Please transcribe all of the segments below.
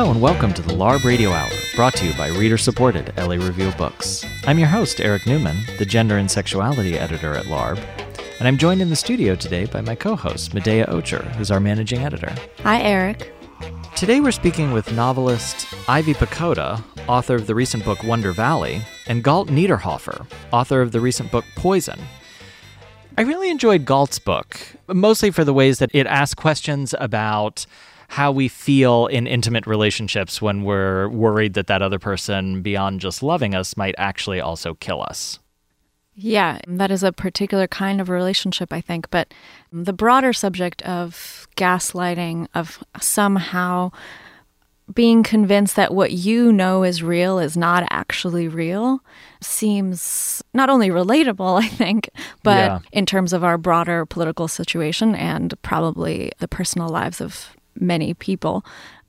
Hello and welcome to the LARB Radio Hour, brought to you by reader supported LA Review Books. I'm your host, Eric Newman, the gender and sexuality editor at LARB, and I'm joined in the studio today by my co host, Medaya Ocher, who's our managing editor. Hi, Eric. Today we're speaking with novelist Ivy Pochoda, author of the recent book Wonder Valley, and Galt Niederhoffer, author of the recent book Poison. I really enjoyed Galt's book, mostly for the ways that it asks questions about how we feel in intimate relationships when we're worried that that other person, beyond just loving us, might actually also kill us. Yeah, that is a particular kind of relationship, I think. But the broader subject of gaslighting, of somehow being convinced that what you know is real is not actually real, seems not only relatable, I think, but yeah. in terms of our broader political situation and probably the personal lives of many people.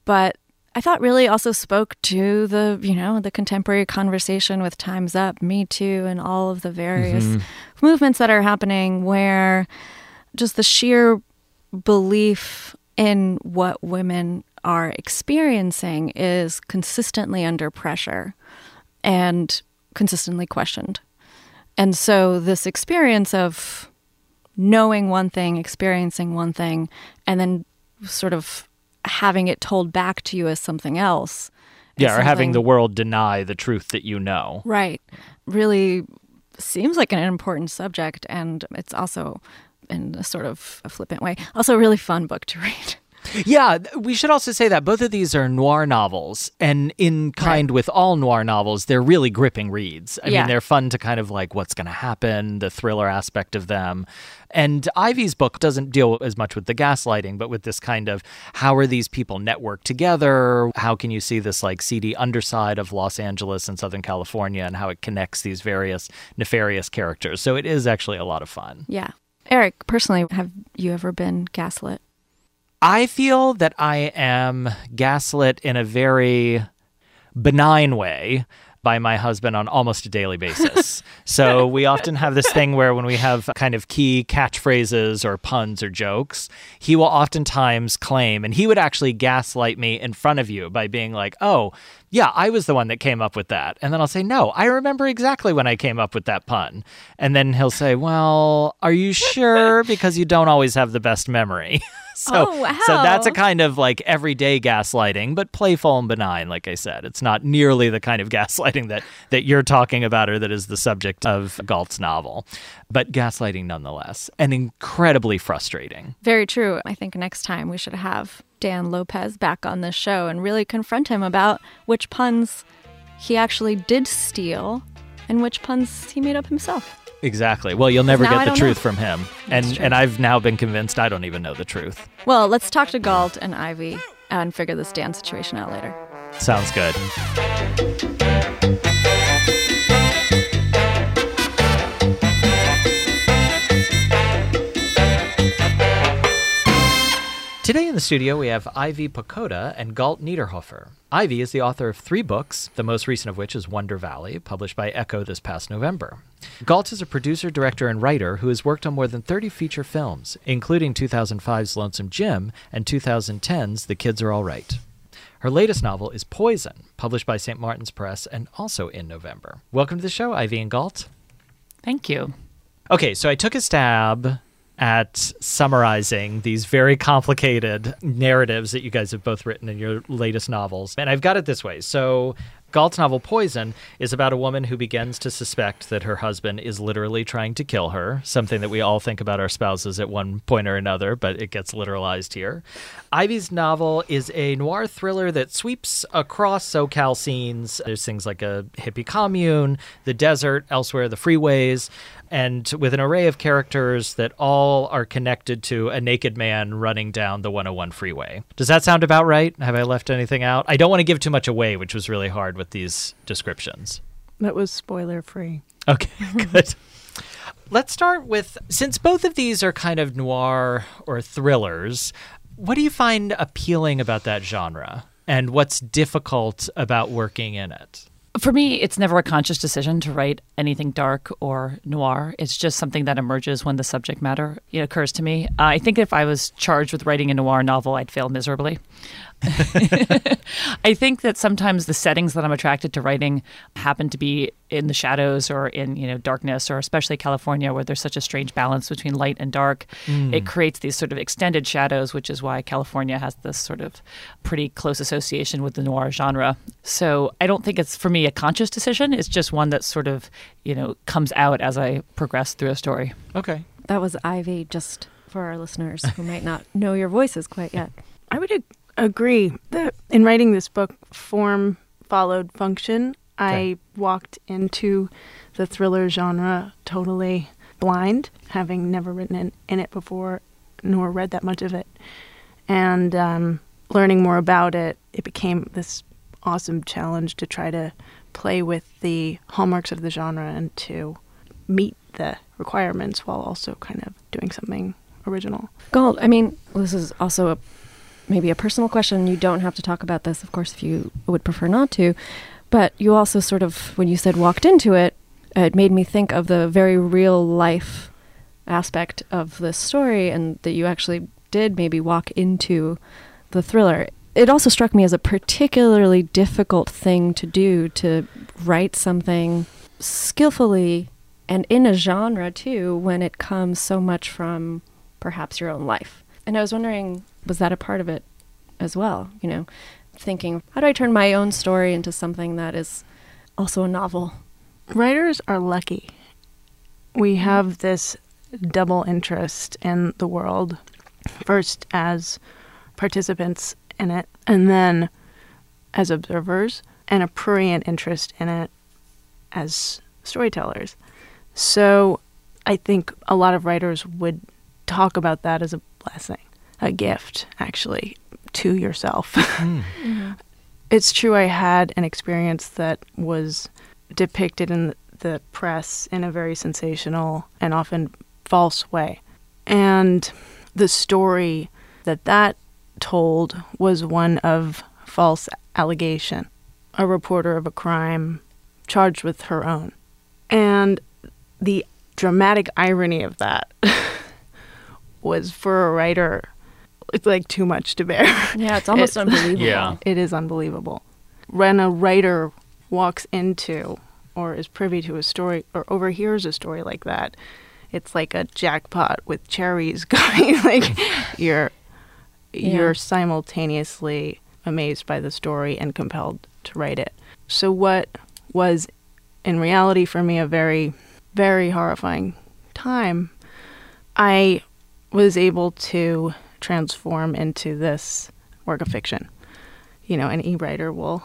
But I thought really also spoke to the, you know, the contemporary conversation with Time's Up, Me Too, and all of the various mm-hmm. movements that are happening where just the sheer belief in what women are experiencing is consistently under pressure and consistently questioned. And so this experience of knowing one thing, experiencing one thing, and then sort of having it told back to you as something else. Yeah, or having the world deny the truth that you know. Right. Really seems like an important subject, and it's also, in a sort of a flippant way, also a really fun book to read. Yeah, we should also say that both of these are noir novels, and in kind right. with all noir novels, they're really gripping reads. I yeah. mean, they're fun to kind of like what's going to happen, the thriller aspect of them. And Ivy's book doesn't deal as much with the gaslighting, but with this kind of how are these people networked together? How can you see this like seedy underside of Los Angeles and Southern California and how it connects these various nefarious characters? So it is actually a lot of fun. Yeah. Eric, personally, have you ever been gaslit? I feel that I am gaslit in a very benign way by my husband on almost a daily basis. so we often have this thing where when we have kind of key catchphrases or puns or jokes, he will oftentimes claim, and he would actually gaslight me in front of you by being like, oh, yeah, I was the one that came up with that. And then I'll say, no, I remember exactly when I came up with that pun. And then he'll say, well, are you sure? Because you don't always have the best memory. so, oh, wow. so that's a kind of like everyday gaslighting, but playful and benign. Like I said, it's not nearly the kind of gaslighting that that you're talking about or that is the subject of Galt's novel, but gaslighting nonetheless, and incredibly frustrating. Very true. I think next time we should have Dan Lopez back on the show and really confront him about which puns he actually did steal and which puns he made up himself. Exactly. Well, you'll never get the truth know. from him. and and I've now been convinced I don't even know the truth. Well, let's talk to Galt and Ivy and figure this Dan situation out later. Sounds good. The studio, we have Ivy Pochoda and Galt Niederhoffer. Ivy is the author of three books, the most recent of which is Wonder Valley, published by Ecco this past November. Galt is a producer, director, and writer who has worked on more than 30 feature films, including 2005's Lonesome Jim and 2010's The Kids Are All Right. Her latest novel is Poison, published by St. Martin's Press and also in November. Welcome to the show, Ivy and Galt. Thank you. Okay, so I took a stab at summarizing these very complicated narratives that you guys have both written in your latest novels. And I've got it this way. So Galt's novel Poison is about a woman who begins to suspect that her husband is literally trying to kill her, something that we all think about our spouses at one point or another, but it gets literalized here. Ivy's novel is a noir thriller that sweeps across SoCal scenes. There's things like a hippie commune, the desert, elsewhere, the freeways and with an array of characters that all are connected to a naked man running down the 101 freeway. Does that sound about right? Have I left anything out? I don't want to give too much away, which was really hard with these descriptions. That was spoiler free. Okay, good. Let's start with since both of these are kind of noir or thrillers, what do you find appealing about that genre? And what's difficult about working in it? For me, it's never a conscious decision to write anything dark or noir. It's just something that emerges when the subject matter occurs to me. I think if I was charged with writing a noir novel, I'd fail miserably. I think that sometimes the settings that I'm attracted to writing happen to be in the shadows or in you know darkness, or especially California, where there's such a strange balance between light and dark. Mm. It creates these sort of extended shadows, which is why California has this sort of pretty close association with the noir genre. So I don't think it's for me a conscious decision. It's just one that sort of you know comes out as I progress through a story. Okay. That was Ivy, just for our listeners who might not know your voices quite yet. I would ag- agree that in writing this book, form followed function. Okay. I walked into the thriller genre totally blind, having never written in, in it before, nor read that much of it. And um, learning more about it, it became this awesome challenge to try to play with the hallmarks of the genre and to meet the requirements while also kind of doing something original. Galt. I mean, this is also a maybe a personal question. You don't have to talk about this, of course, if you would prefer not to. But you also sort of, when you said walked into it, it made me think of the very real life aspect of this story, and that you actually did maybe walk into the thriller. It also struck me as a particularly difficult thing to do to write something skillfully and in a genre too when it comes so much from perhaps your own life. And I was wondering, was that a part of it as well? You know, thinking, how do I turn my own story into something that is also a novel? Writers are lucky. We mm-hmm. have this double interest in the world, first as participants in it, and then as observers, and a prurient interest in it as storytellers. So I think a lot of writers would talk about that as a blessing, a gift, actually, to yourself. Mm. it's true I had an experience that was depicted in the press in a very sensational and often false way. And the story that that told was one of false allegation. A reporter of a crime charged with her own. And the dramatic irony of that was for a writer it's like too much to bear. Yeah, it's almost It- unbelievable. Yeah. It is unbelievable. When a writer walks into or is privy to a story or overhears a story like that, it's like a jackpot with cherries going. like you're Yeah. you're simultaneously amazed by the story and compelled to write it. So what was in reality for me a very very horrifying time, I was able to transform into this work of fiction. You know, an e-writer will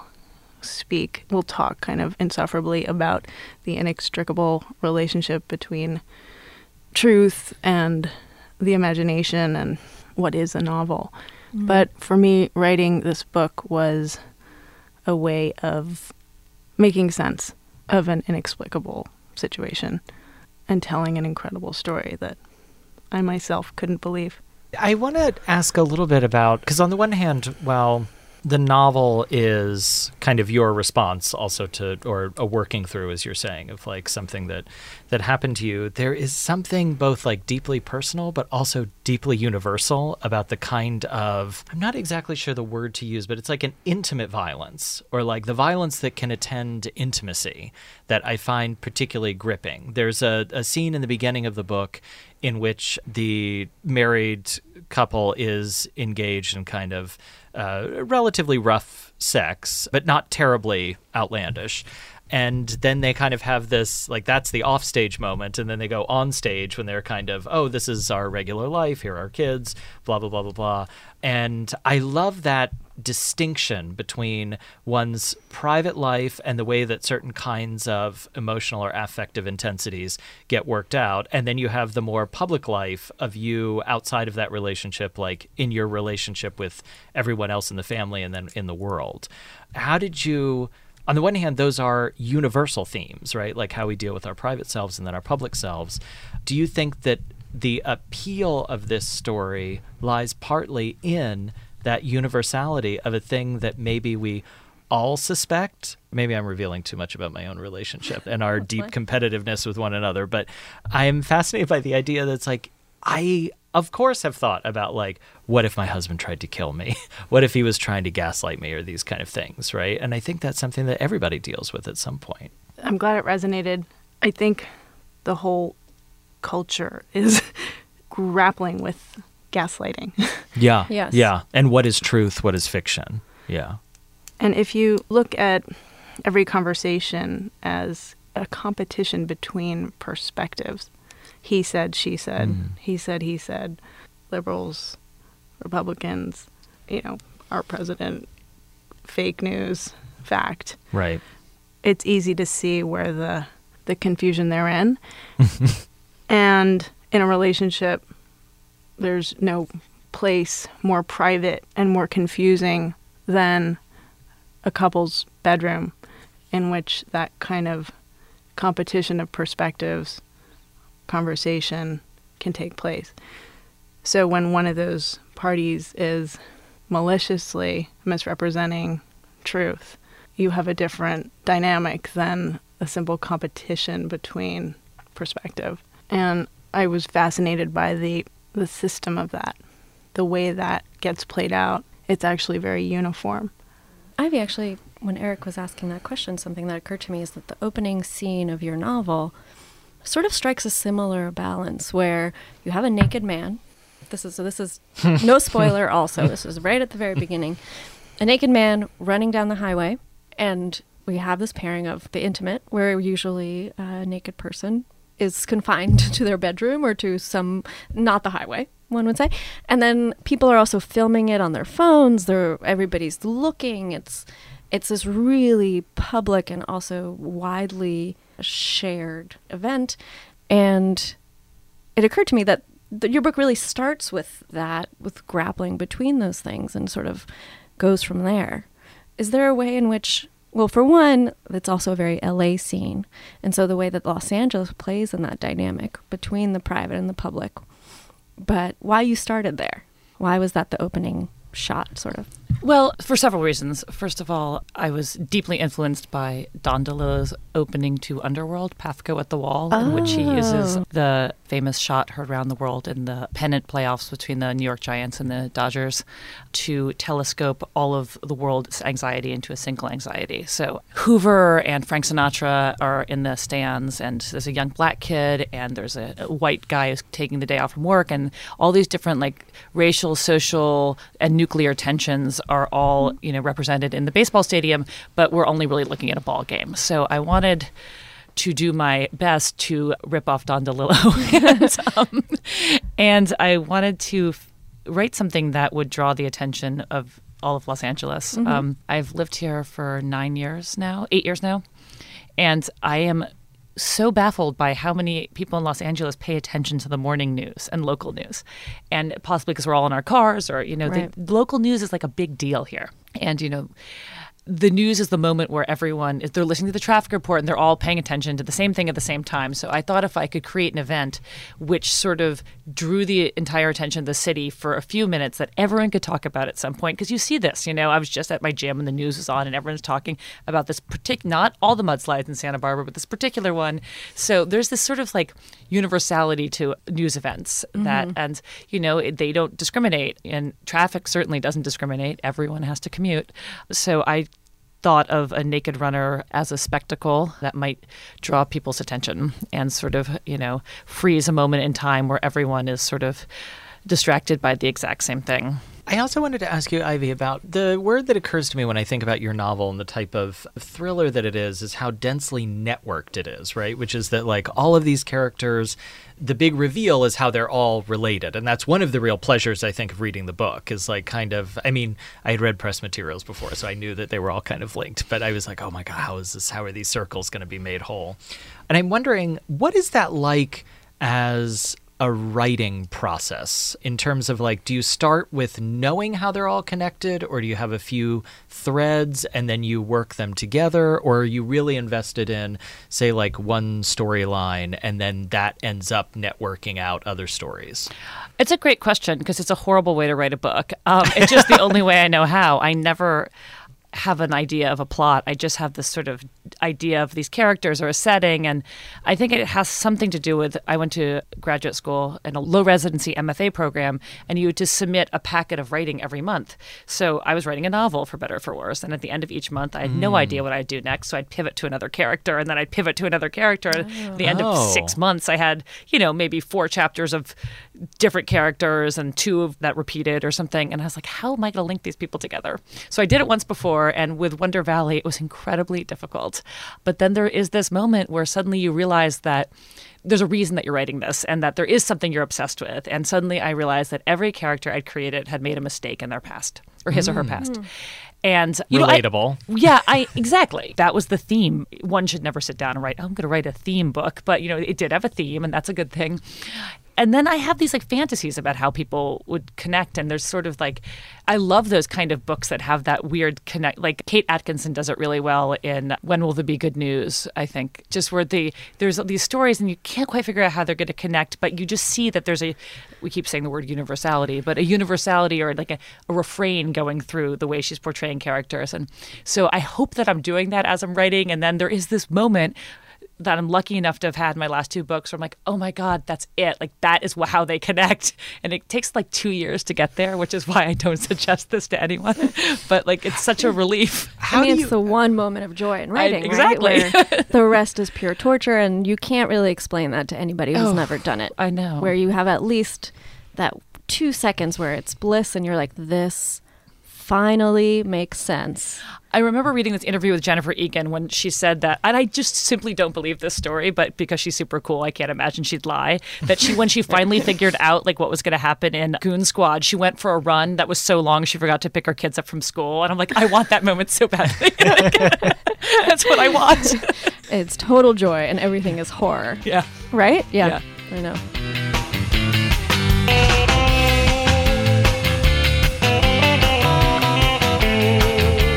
speak, will talk kind of insufferably about the inextricable relationship between truth and the imagination and what is a novel. Mm-hmm. But for me, writing this book was a way of making sense of an inexplicable situation and telling an incredible story that I myself couldn't believe. I want to ask a little bit about because on the one hand, well, the novel is kind of your response also to or a working through as you're saying of like something that that happened to you. There is something both like deeply personal but also deeply universal about the kind of I'm not exactly sure the word to use but it's like an intimate violence or like the violence that can attend intimacy that I find particularly gripping. There's a, a scene in the beginning of the book in which the married couple is engaged in kind of uh, relatively rough sex, but not terribly outlandish. And then they kind of have this like that's the offstage moment, and then they go on stage when they're kind of oh this is our regular life, here are our kids, blah blah blah blah blah. And I love that distinction between one's private life and the way that certain kinds of emotional or affective intensities get worked out. And then you have the more public life of you outside of that relationship, like in your relationship with everyone else in the family and then in the world. How did you? On the one hand, those are universal themes, right? Like how we deal with our private selves and then our public selves. Do you think that the appeal of this story lies partly in that universality of a thing that maybe we all suspect. Maybe I'm revealing too much about my own relationship and our deep fine. competitiveness with one another, but I am fascinated by the idea that it's like I of course, have thought about like, what if my husband tried to kill me? what if he was trying to gaslight me or these kind of things, right? And I think that's something that everybody deals with at some point. I'm glad it resonated. I think the whole culture is grappling with gaslighting. Yeah. Yes. Yeah. And what is truth? What is fiction? Yeah. And if you look at every conversation as a competition between perspectives, he said, she said, Mm. he said, he said, liberals, Republicans, you know, our president, fake news, fact. Right. It's easy to see where the the confusion they're in. and in a relationship, there's no place more private and more confusing than a couple's bedroom in which that kind of competition of perspectives conversation can take place. So when one of those parties is maliciously misrepresenting truth, you have a different dynamic than a simple competition between perspective. And I was fascinated by the the system of that, the way that gets played out. It's actually very uniform. Ivy actually, when Eric was asking that question, something that occurred to me is that the opening scene of your novel sort of strikes a similar balance where you have a naked man. This is so this is no spoiler also. This is right at the very beginning. A naked man running down the highway and we have this pairing of the intimate where usually a naked person is confined to their bedroom or to some not the highway one would say and then people are also filming it on their phones they're everybody's looking it's it's this really public and also widely shared event. And it occurred to me that th- your book really starts with that with grappling between those things and sort of goes from there. Is there a way in which well for one it's also a very la scene. And so the way that los angeles plays in that dynamic between the private and the public. But why you started there? Why was that the opening shot sort of Well, for several reasons. First of all, I was deeply influenced by Don DeLillo's opening to Underworld, Pafko at the Wall, in which he uses Oh. the famous shot heard around the world in the pennant playoffs between the New York Giants and the Dodgers to telescope all of the world's anxiety into a single anxiety. So Hoover and Frank Sinatra are in the stands, and there's a young black kid, and there's a, a white guy who's taking the day off from work, and all these different like racial, social, and nuclear tensions are all you know represented in the baseball stadium, but we're only really looking at a ball game. So I wanted to do my best to rip off Don DeLillo, and, um, and I wanted to f- write something that would draw the attention of all of Los Angeles. Um, I've lived here for nine years now, eight years now, and I am so baffled by how many people in Los Angeles pay attention to the morning news and local news. And possibly because we're all in our cars or, you know, Right. the local news is like a big deal here. And, you know, the news is the moment where everyone is they're listening to the traffic report and they're all paying attention to the same thing at the same time. So I thought if I could create an event which sort of drew the entire attention of the city for a few minutes that everyone could talk about at some point because you see this, you know, I was just at my gym and the news was on and everyone's talking about this particular not all the mudslides in Santa Barbara, but this particular one. So there's this sort of like universality to news events that mm-hmm. and you know, they don't discriminate and traffic certainly doesn't discriminate. Everyone has to commute. So I thought of a naked runner as a spectacle that might draw people's attention and sort of, you know, freeze a moment in time where everyone is sort of distracted by the exact same thing. I also wanted to ask you, Ivy, about the word that occurs to me when I think about your novel and the type of thriller that it is, is how densely networked it is, right? Which is that, like, all of these characters, the big reveal is how they're all related. And that's one of the real pleasures, I think, of reading the book, is like kind of, I mean, I had read press materials before, so I knew that they were all kind of linked, but I was like, oh my God, how is this, how are these circles going to be made whole? And I'm wondering, what is that like as a writing process in terms of like do you start with knowing how they're all connected or do you have a few threads and then you work them together or are you really invested in say like one storyline and then that ends up networking out other stories It's a great question because it's a horrible way to write a book. Um, it's just the only way I know how. I never have an idea of a plot. I just have this sort of idea of these characters or a setting. And I think it has something to do with I went to graduate school in a low residency MFA program, and you had to submit a packet of writing every month. So I was writing a novel, for better or for worse. And at the end of each month, I had no idea what I'd do next. So I'd pivot to another character, and then I'd pivot to another character. And At the end Oh. of six oh. months, I had, you know, maybe four chapters of different characters and two of that repeated or something. And I was like, how am I going to link these people together? So I did it once before, and with Wonder Valley, it was incredibly difficult. But then there is this moment where suddenly you realize that there's a reason that you're writing this and that there is something you're obsessed with. And suddenly I realized that every character I'd created had made a mistake in their past or his or her past. Hmm. And you know, I- Relatable. yeah, I exactly. That was the theme. One should never sit down and write, oh, I'm going to write a theme book, but you know, it did have a theme and that's a good thing. And then I have these like fantasies about how people would connect and there's sort of like I love those kind of books that have that weird connect like Kate Atkinson does it really well in When Will There Be Good News, I think. Just where the there's these stories and you can't quite figure out how they're going to connect, but you just see that there's a we keep saying the word universality, but a universality or like a, a refrain going through the way she's portraying characters. And so I hope that I'm doing that as I'm writing. And then there is this moment that I'm lucky enough to have had my last two books where I'm like, oh my God, that's it. Like, that is how they connect. And it takes like two years to get there, which is why I don't suggest this to anyone. but like, it's such a relief. How I mean, do it's you? the one moment of joy in writing, exactly. right? Where the rest is pure torture, and you can't really explain that to anybody who's Oh, never done it. I know. Where you have at least that two seconds where it's bliss, and you're like, this finally makes sense. I remember reading this interview with Jennifer Egan when she said that, and I just simply don't believe this story, but because she's super cool, I can't imagine she'd lie. That she, when she finally figured out like what was going to happen in Goon Squad, she went for a run that was so long she forgot to pick her kids up from school, and I'm like, I want that moment so badly. That's what I want. It's total joy, and everything is horror, yeah. right? Yeah, Yeah. I know.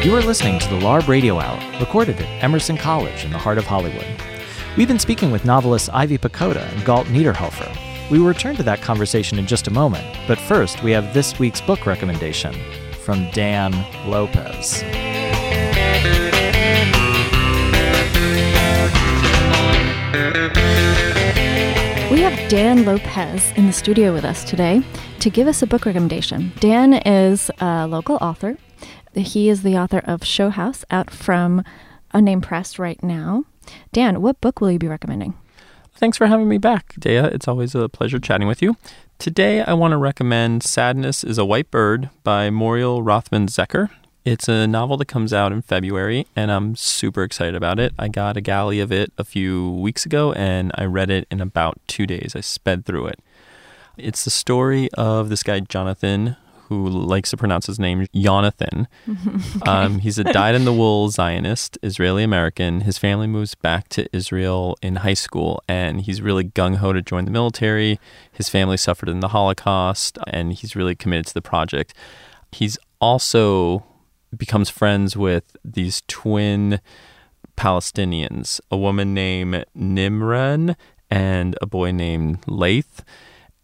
You are listening to the LARB Radio Hour, recorded at Emerson College in the heart of Hollywood. We've been speaking with novelists Ivy Pochoda and Galt Niederhoffer. We will return to that conversation in just a moment, but first we have this week's book recommendation from Dan Lopez. We have Dan Lopez in the studio with us today to give us a book recommendation. Dan is a local author. He is the author of Show House, out from Unnamed Press right now. Dan, what book will you be recommending? Thanks for having me back, Dea. It's always a pleasure chatting with you. Today, I want to recommend Sadness is a White Bird by Moriel Rothman-Zecher. It's a novel that comes out in February, and I'm super excited about it. I got a galley of it a few weeks ago, and I read it in about two days. I sped through it. It's the story of this guy, Jonathan, who likes to pronounce his name Jonathan. um, he's a dyed in the wool Zionist, Israeli American. His family moves back to Israel in high school, and he's really gung ho to join the military. His family suffered in the Holocaust, and he's really committed to the project. He's also becomes friends with these twin Palestinians, a woman named Nimreen and a boy named Laith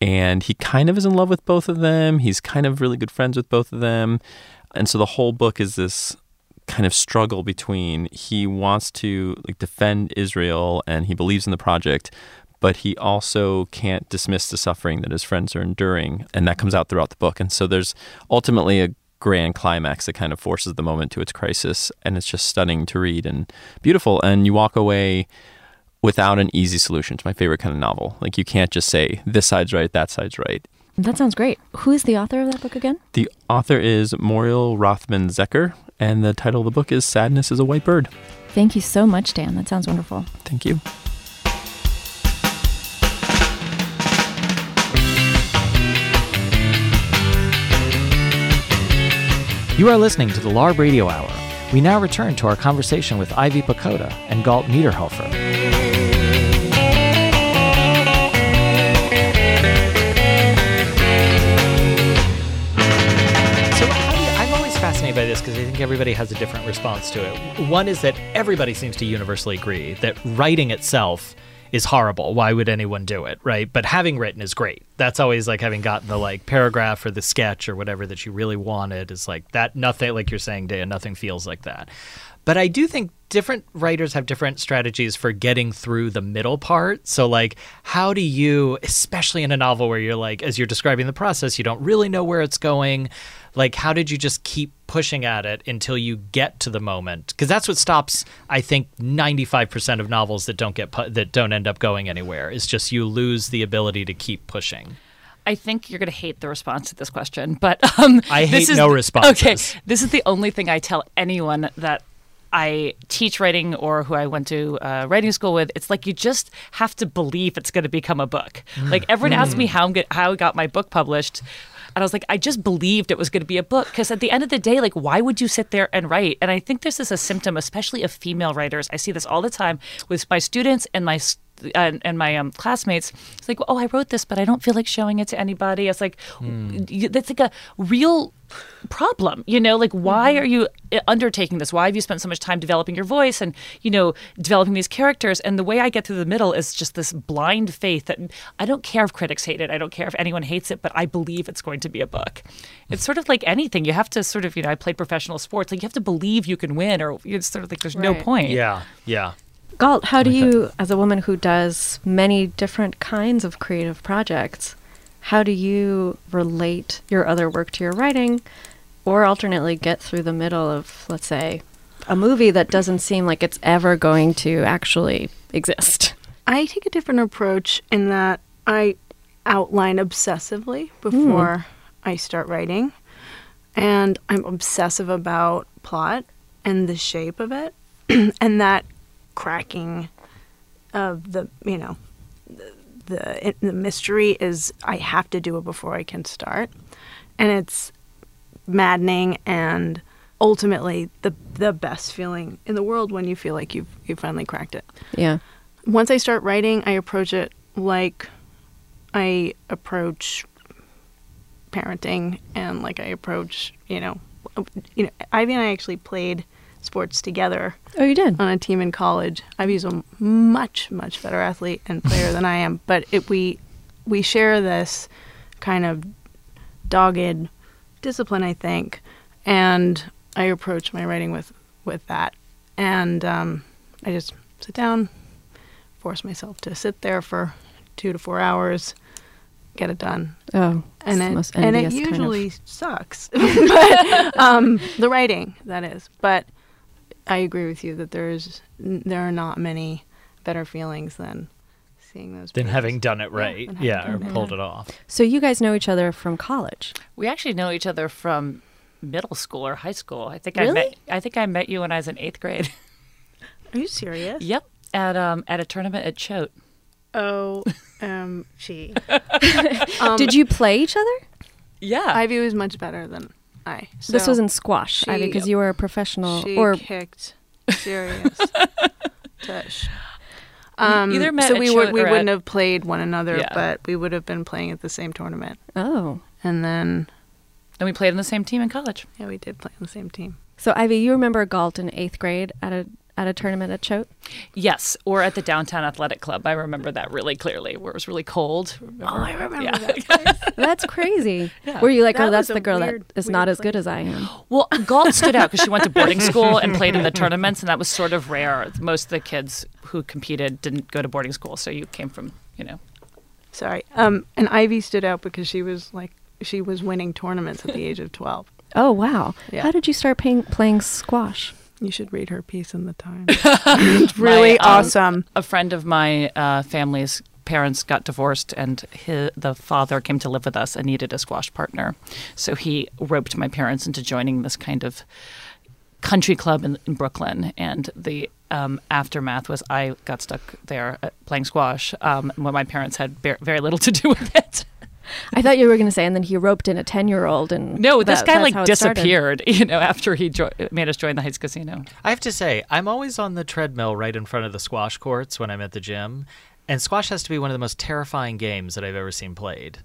and he kind of is in love with both of them. He's kind of really good friends with both of them. And so the whole book is this kind of struggle between he wants to like defend Israel and he believes in the project, but he also can't dismiss the suffering that his friends are enduring, and that comes out throughout the book. And so there's ultimately a grand climax that kind of forces the moment to its crisis, and it's just stunning to read and beautiful. And you walk away without an easy solution. It's my favorite kind of novel. Like you can't just say this side's right, that side's right. That sounds great. Who is the author of that book again? The author is Moriel Rothman-Zecher, and the title of the book is Sadness is a White Bird. Thank you so much, Dan. That sounds wonderful. Thank you. You are listening to the LARB Radio Hour. We now return to our conversation with Ivy Pochoda and Galt Niederhoffer. Think everybody has a different response to it. One is that everybody seems to universally agree that writing itself is horrible. Why would anyone do it, right? But having written is great. That's always like having gotten the like paragraph or the sketch or whatever that you really wanted is like that. Nothing like you're saying, Dea. Nothing feels like that. But I do think different writers have different strategies for getting through the middle part. So, like, how do you, especially in a novel where you're like, as you're describing the process, you don't really know where it's going. Like, how did you just keep pushing at it until you get to the moment? Because that's what stops, I think, 95% of novels that don't get pu- that don't end up going anywhere. Is just you lose the ability to keep pushing. I think you're going to hate the response to this question, but um, I hate is no responses. Okay, this is the only thing I tell anyone that I teach writing or who I went to uh, writing school with. It's like you just have to believe it's going to become a book. Mm. Like everyone asks me how I'm get, how I got my book published. And I was like, I just believed it was going to be a book because at the end of the day, like, why would you sit there and write? And I think this is a symptom, especially of female writers. I see this all the time with my students and my and, and my um, classmates. It's like, oh, I wrote this, but I don't feel like showing it to anybody. It's like y- that's like a real problem, you know. Like, why are you uh, undertaking this? Why have you spent so much time developing your voice and you know developing these characters? And the way I get through the middle is just this blind faith that I don't care if critics hate it. I don't care if anyone hates it, but I believe it's going to be a book. It's sort of like anything. You have to sort of, you know, I played professional sports. Like, you have to believe you can win, or it's sort of like there's no point. Yeah, yeah. Galt, how do you, as a woman who does many different kinds of creative projects, how do you relate your other work to your writing, or alternately get through the middle of, let's say, a movie that doesn't seem like it's ever going to actually exist? I take a different approach in that I outline obsessively before hmm. I start writing. And I'm obsessive about plot and the shape of it. and that cracking of the, you know, the, the the mystery is I have to do it before I can start. And it's maddening and ultimately the the best feeling in the world when you feel like you've you finally cracked it Yeah. once I start writing, I approach it like I approach parenting and like I approach, you know, you know, Ivy and I actually played sports together Oh, you did? on a team in college. Ivy's a much much better athlete and player than I am, but it we we share this kind of dogged discipline, I think, and I approach my writing with with that, and um, I just sit down, force myself to sit there for two to four hours, get it done, Oh, and it and it envious kind of- usually sucks, but um, the writing that is. But I agree with you that there's there are not many better feelings than seeing those. Than pages. having done it right. than having Yeah, or it. pulled it off. So you guys know each other from college. We actually know each other from middle school or high school. I think I Really? met I think I met you when I was in eighth grade. Are you serious? yep. At um at a tournament at Choate. Oh, um, gee. Um, Did you play each other? Yeah. Ivy was much better than I. this was in squash, she- because you were a professional, She or kicked serious tush. Um, either met so we would we wouldn't have played one another, Yeah. but we would have been playing at the same tournament. oh, And then and we played in the same team in college. yeah, we did play on the same team. so Ivy, you remember Galt in eighth grade at a at a tournament at Choate? Yes, or at the downtown athletic club. I remember that really clearly, where it was really cold. Oh, I remember Yeah. that. place. That's crazy. Were you like, That oh, that's the girl weird- that is not as place. good as I am? Well, Galt stood out because she went to boarding school and played in the tournaments, and that was sort of rare. Most of the kids who competed didn't go to boarding school, so you came from, you know. Sorry. Um, and Ivy stood out because she was like she was winning tournaments at the age of twelve. Oh wow! Yeah. How did you start playing playing squash? You should read her piece in the Times. it's really My, um, awesome. A friend of my uh, family's parents got divorced, and hi the father came to live with us and needed a squash partner. So he roped my parents into joining this kind of country club in, in Brooklyn. And the um, aftermath was I got stuck there uh, playing squash um, when my parents had ver- very little to do with it. I thought you were going to say, and then he roped in a ten year old, and No, this that- guy like how started. disappeared, you know, after he jo- made us join the Heights Casino. I have to say, I'm always on the treadmill right in front of the squash courts when I'm at the gym. And squash has to be one of the most terrifying games that I've ever seen played.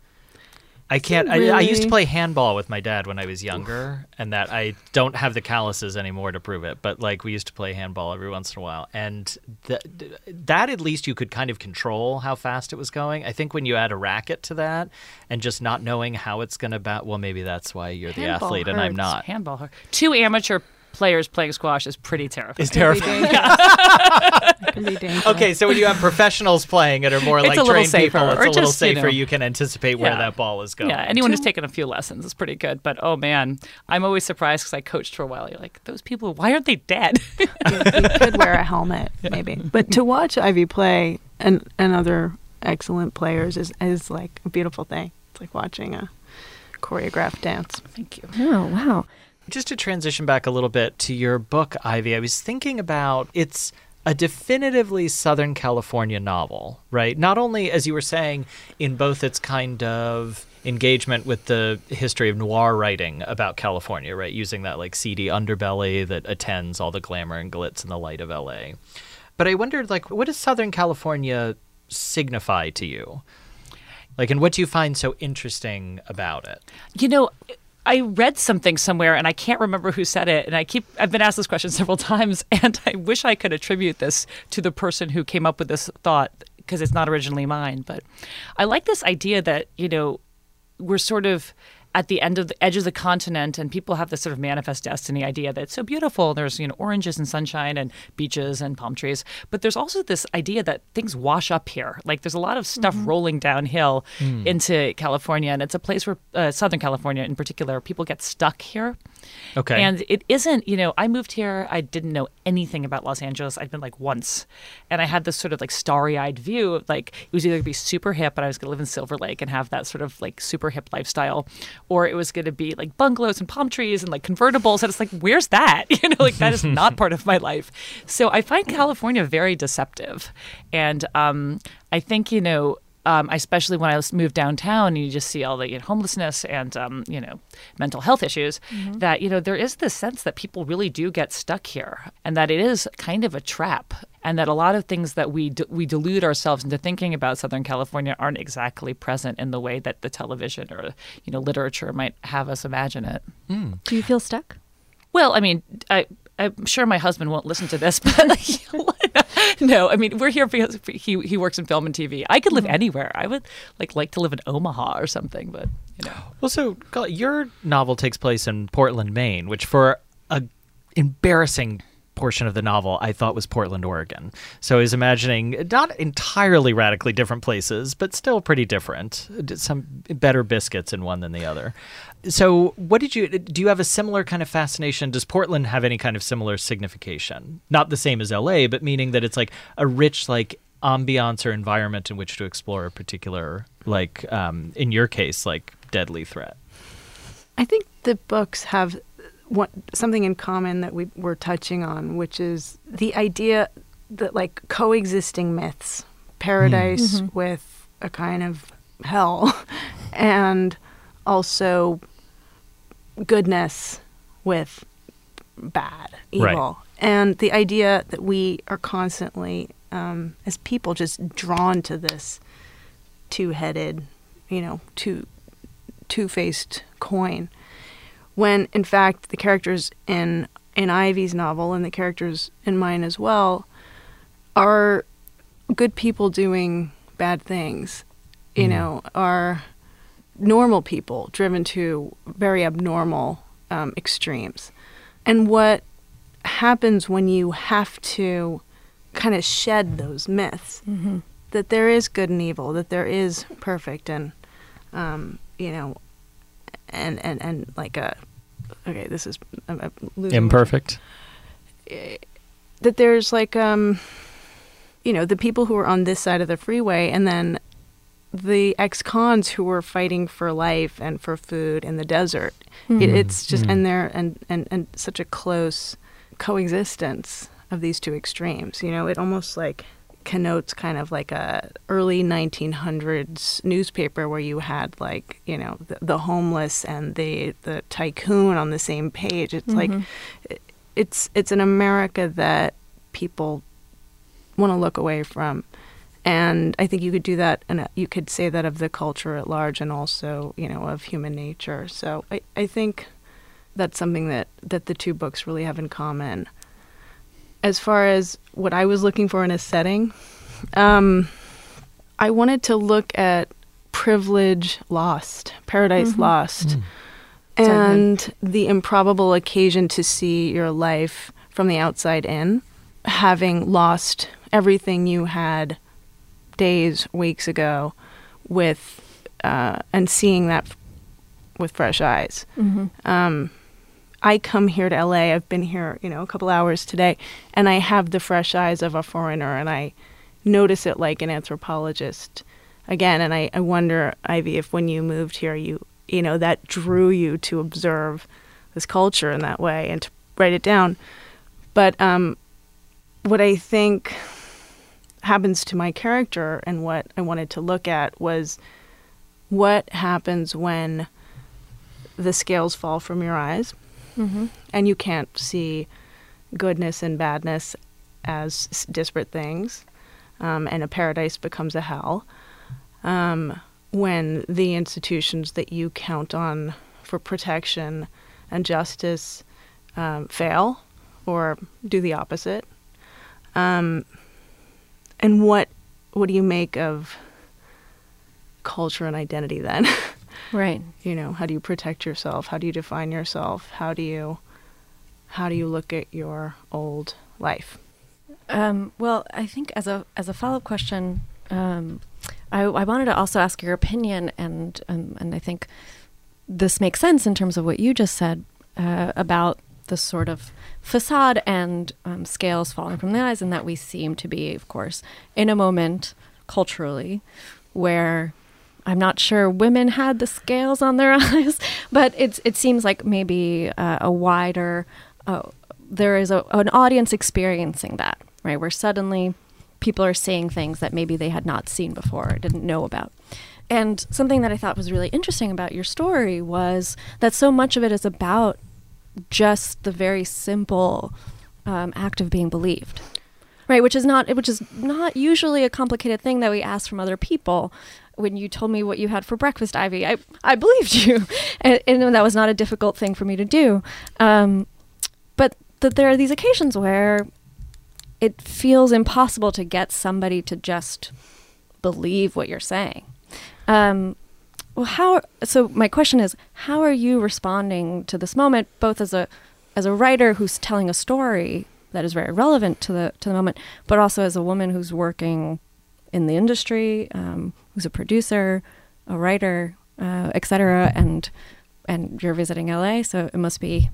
I can't. I, I used to play handball with my dad when I was younger, and that I don't have the calluses anymore to prove it. But like we used to play handball every once in a while, and th- that at least you could kind of control how fast it was going. I think when you add a racket to that, and just not knowing how it's going to bat, well, maybe that's why you're the Handball athlete and I'm not. Handball. her- Two amateur players playing squash is pretty terrifying. It's terrifying. It can be. Okay, so when you have professionals playing it or more It's like a little trained safer, people, it's or a little just, you safer. know- You can anticipate where Yeah. that ball is going. Yeah, anyone who's taken a few lessons is pretty good. But oh man, I'm always surprised because I coached for a while. You're like, those people, why aren't they dead? you could wear a helmet, maybe. But to watch Ivy play and, and other excellent players is, is like a beautiful thing. It's like watching a choreographed dance. Thank you. Oh, wow. Just to transition back a little bit to your book, Ivy, I was thinking about it's a definitively Southern California novel, right? Not only, as you were saying, in both its kind of engagement with the history of noir writing about California, right? Using that like seedy underbelly that attends all the glamour and glitz and the light of LA. But I wondered, like, what does Southern California signify to you? Like, and what do you find so interesting about it? You know, I read something somewhere and I can't remember who said it. And I keep, I've been asked this question several times. And I wish I could attribute this to the person who came up with this thought because it's not originally mine. But I like this idea that, you know, we're sort of at the end of the edge of the continent and people have this sort of manifest destiny idea that it's so beautiful. There's you know oranges and sunshine and beaches and palm trees. But there's also this idea that things wash up here. Like there's a lot of stuff rolling downhill into california and it's a place where uh, southern california in particular people get stuck here Okay. and it isn't, you know, I moved here, I didn't know anything about Los Angeles. I'd been like once. And I had this sort of like starry eyed view of like it was either going to be super hip and I was going to live in Silver Lake and have that sort of like super hip lifestyle, or it was going to be like bungalows and palm trees and like convertibles. And it's like, where's that? You know, like that is not part of my life. So I find California very deceptive. And um, I think, you know, um, especially when I was- moved downtown, you just see all the you know, homelessness and um, you know mental health issues. That you know there is this sense that people really do get stuck here, and that it is kind of a trap, and that a lot of things that we d- we delude ourselves into thinking about Southern California aren't exactly present in the way that the television or you know literature might have us imagine it. Do you feel stuck? Well, I mean, I, I'm sure my husband won't listen to this, but no, I mean, we're here because he he works in film and TV. I could live mm-hmm. anywhere. I would like like to live in Omaha or something, but you know, Well, so your novel takes place in Portland, Maine, which for a embarrassing portion of the novel I thought was Portland, Oregon. So I was imagining not entirely radically different places, but still pretty different. Some better biscuits in one than the other. So, what did you do? You have a similar kind of fascination? Does Portland have any kind of similar signification? Not the same as LA, but meaning that it's like a rich like ambiance or environment in which to explore a particular like um, in your case like deadly threat. I think the books have what something in common that we were touching on, which is the idea that like coexisting myths, paradise with a kind of hell, and also goodness with bad, Right. evil, and the idea that we are constantly, um, as people, just drawn to this two-headed, you know, two two-faced coin when in fact the characters in in Ivy's novel and the characters in mine as well are good people doing bad things you know are normal people driven to very abnormal um, extremes. And what happens when you have to kind of shed those myths that there is good and evil that there is perfect and um, you know and and and like a okay this is I'm, I'm losing Imperfect. Eh, that there's like um you know the people who are on this side of the freeway and then the ex-cons who were fighting for life and for food in the desert. It, mm-hmm. it's just mm-hmm. and they're and, and and such a close coexistence of these two extremes you know? It almost like connotes kind of like a early 1900s newspaper where you had like you know the, the homeless and the the tycoon on the same page it's like it- it's it's an america that people want to look away from And I think you could do that, and you could say that of the culture at large, and also, you know, of human nature. So I, I think that's something that, that the two books really have in common. As far as what I was looking for in a setting, um, I wanted to look at privilege lost, paradise Mm-hmm. lost, Mm. and the improbable occasion to see your life from the outside in, having lost everything you had days, weeks ago, with uh, and seeing that f- with fresh eyes. Mm-hmm. Um, I come here to LA. I've been here, you know, a couple hours today, and I have the fresh eyes of a foreigner, and I notice it like an anthropologist again. And I, I wonder, Ivy, if when you moved here, you you know that drew you to observe this culture in that way and to write it down. But um, what I think happens to my character and what I wanted to look at was what happens when the scales fall from your eyes Mm-hmm. and you can't see goodness and badness as disparate things, um, and a paradise becomes a hell. Um, when the institutions that you count on for protection and justice um, fail or do the opposite, um, and what what do you make of culture and identity then? Right. you know how do you protect yourself? How do you define yourself? How do you how do you look at your old life? Um, well, I think as a as a follow up question, um, I, I wanted to also ask your opinion, and um, and I think this makes sense in terms of what you just said uh, about the sort of facade and um, scales falling from the eyes, and that we seem to be, of course, in a moment culturally where I'm not sure women had the scales on their eyes, but it's it seems like maybe uh, a wider uh, there is a, an audience experiencing that right where suddenly people are seeing things that maybe they had not seen before or didn't know about. And something that I thought was really interesting about your story was that so much of it is about just the very simple um, act of being believed right which is not which is not usually a complicated thing that we ask from other people when you told me what you had for breakfast ivy i, I believed you. And, and that was not a difficult thing for me to do. Um, but that there are these occasions where it feels impossible to get somebody to just believe what you're saying. Um, well how so my question is how are you responding to this moment both as a as a writer who's telling a story that is very relevant to the to the moment but also as a woman who's working in the industry um, who's a producer a writer uh, etc and and you're visiting LA so it must be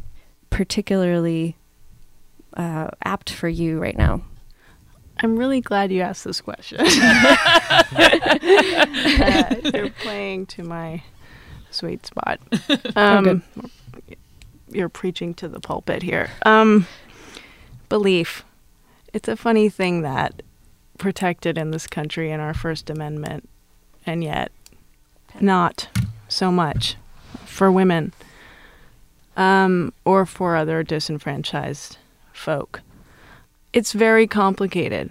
particularly uh, apt for you right now. I'm really glad you asked this question. Uh, you're playing to my sweet spot. Um, you're preaching to the pulpit here. Um, belief. It's a funny thing that protected in this country in our first amendment and yet not so much for women um, or for other disenfranchised folk. It's very complicated.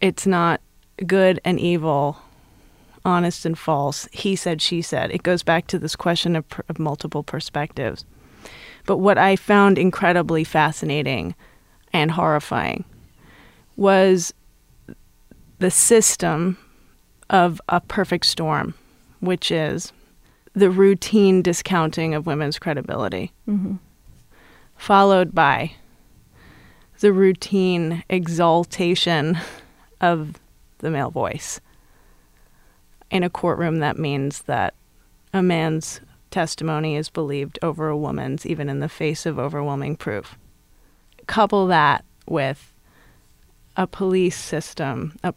It's not good and evil, honest and false, he said, she said. It goes back to this question of, of multiple perspectives. But what I found incredibly fascinating and horrifying was the system of a perfect storm, which is the routine discounting of women's credibility, mm-hmm. followed by the routine exaltation of the male voice. In a courtroom, that means that a man's testimony is believed over a woman's, even in the face of overwhelming proof. Couple that with a police system, a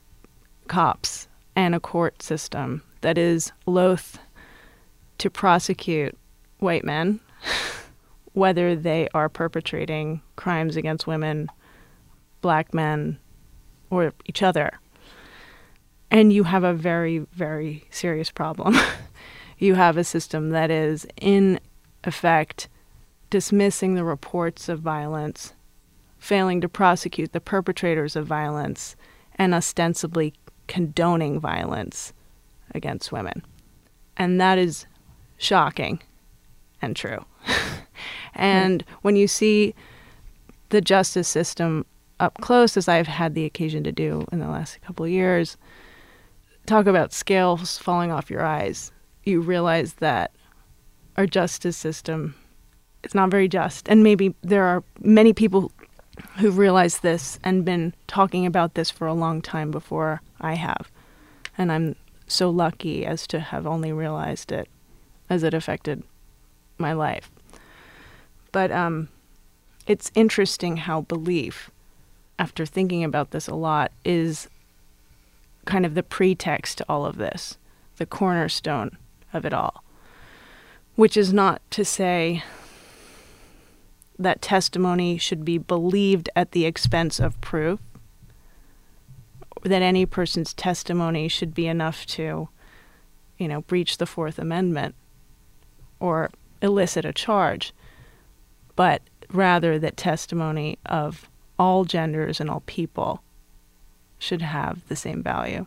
cops, and a court system that is loath to prosecute white men, whether they are perpetrating crimes against women, black men, or each other. And you have a very, very serious problem. you have a system that is, in effect, dismissing the reports of violence, failing to prosecute the perpetrators of violence, and ostensibly condoning violence against women. And that is shocking and true. and when you see the justice system up close, as I've had the occasion to do in the last couple of years, talk about scales falling off your eyes. You realize that our justice system is not very just. And maybe there are many people who've realized this and been talking about this for a long time before I have. And I'm so lucky as to have only realized it as it affected my life. But um, it's interesting how belief, after thinking about this a lot, is kind of the pretext to all of this, the cornerstone of it all. Which is not to say that testimony should be believed at the expense of proof, that any person's testimony should be enough to, you know, breach the Fourth Amendment or elicit a charge, but rather that testimony of all genders and all people should have the same value.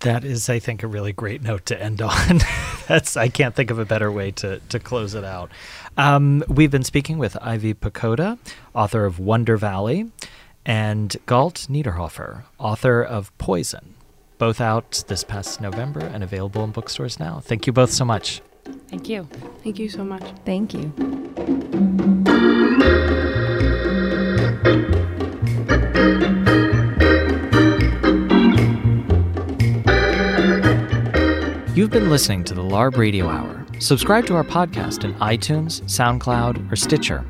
That is, I think, a really great note to end on. That's I can't think of a better way to to close it out. Um, we've been speaking with Ivy Pochoda, author of Wonder Valley, and Galt Niederhoffer, author of Poison, both out this past November and available in bookstores now. Thank you both so much. Thank you. Thank you so much. Thank you. You've been listening to the LARB Radio Hour. Subscribe to our podcast in iTunes, SoundCloud, or Stitcher.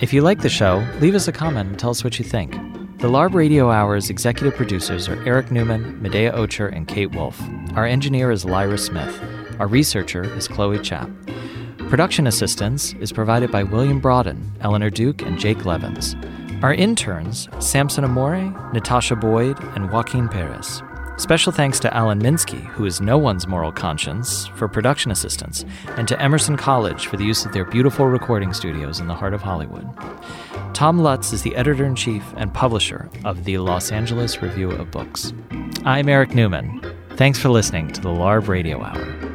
If you like the show, leave us a comment and tell us what you think. The LARB Radio Hour's executive producers are Eric Newman, Medaya Ocher, and Kate Wolf. Our engineer is Lyra Smith. Our researcher is Chloe Chap. Production assistance is provided by William Broaden, Eleanor Duke, and Jake Levins. Our interns, Samson Amore, Natasha Boyd, and Joaquin Perez. Special thanks to Alan Minsky, who is no one's moral conscience, for production assistance, and to Emerson College for the use of their beautiful recording studios in the heart of Hollywood. Tom Lutz is the editor in chief and publisher of the Los Angeles Review of Books. I'm Eric Newman. Thanks for listening to the LARB Radio Hour.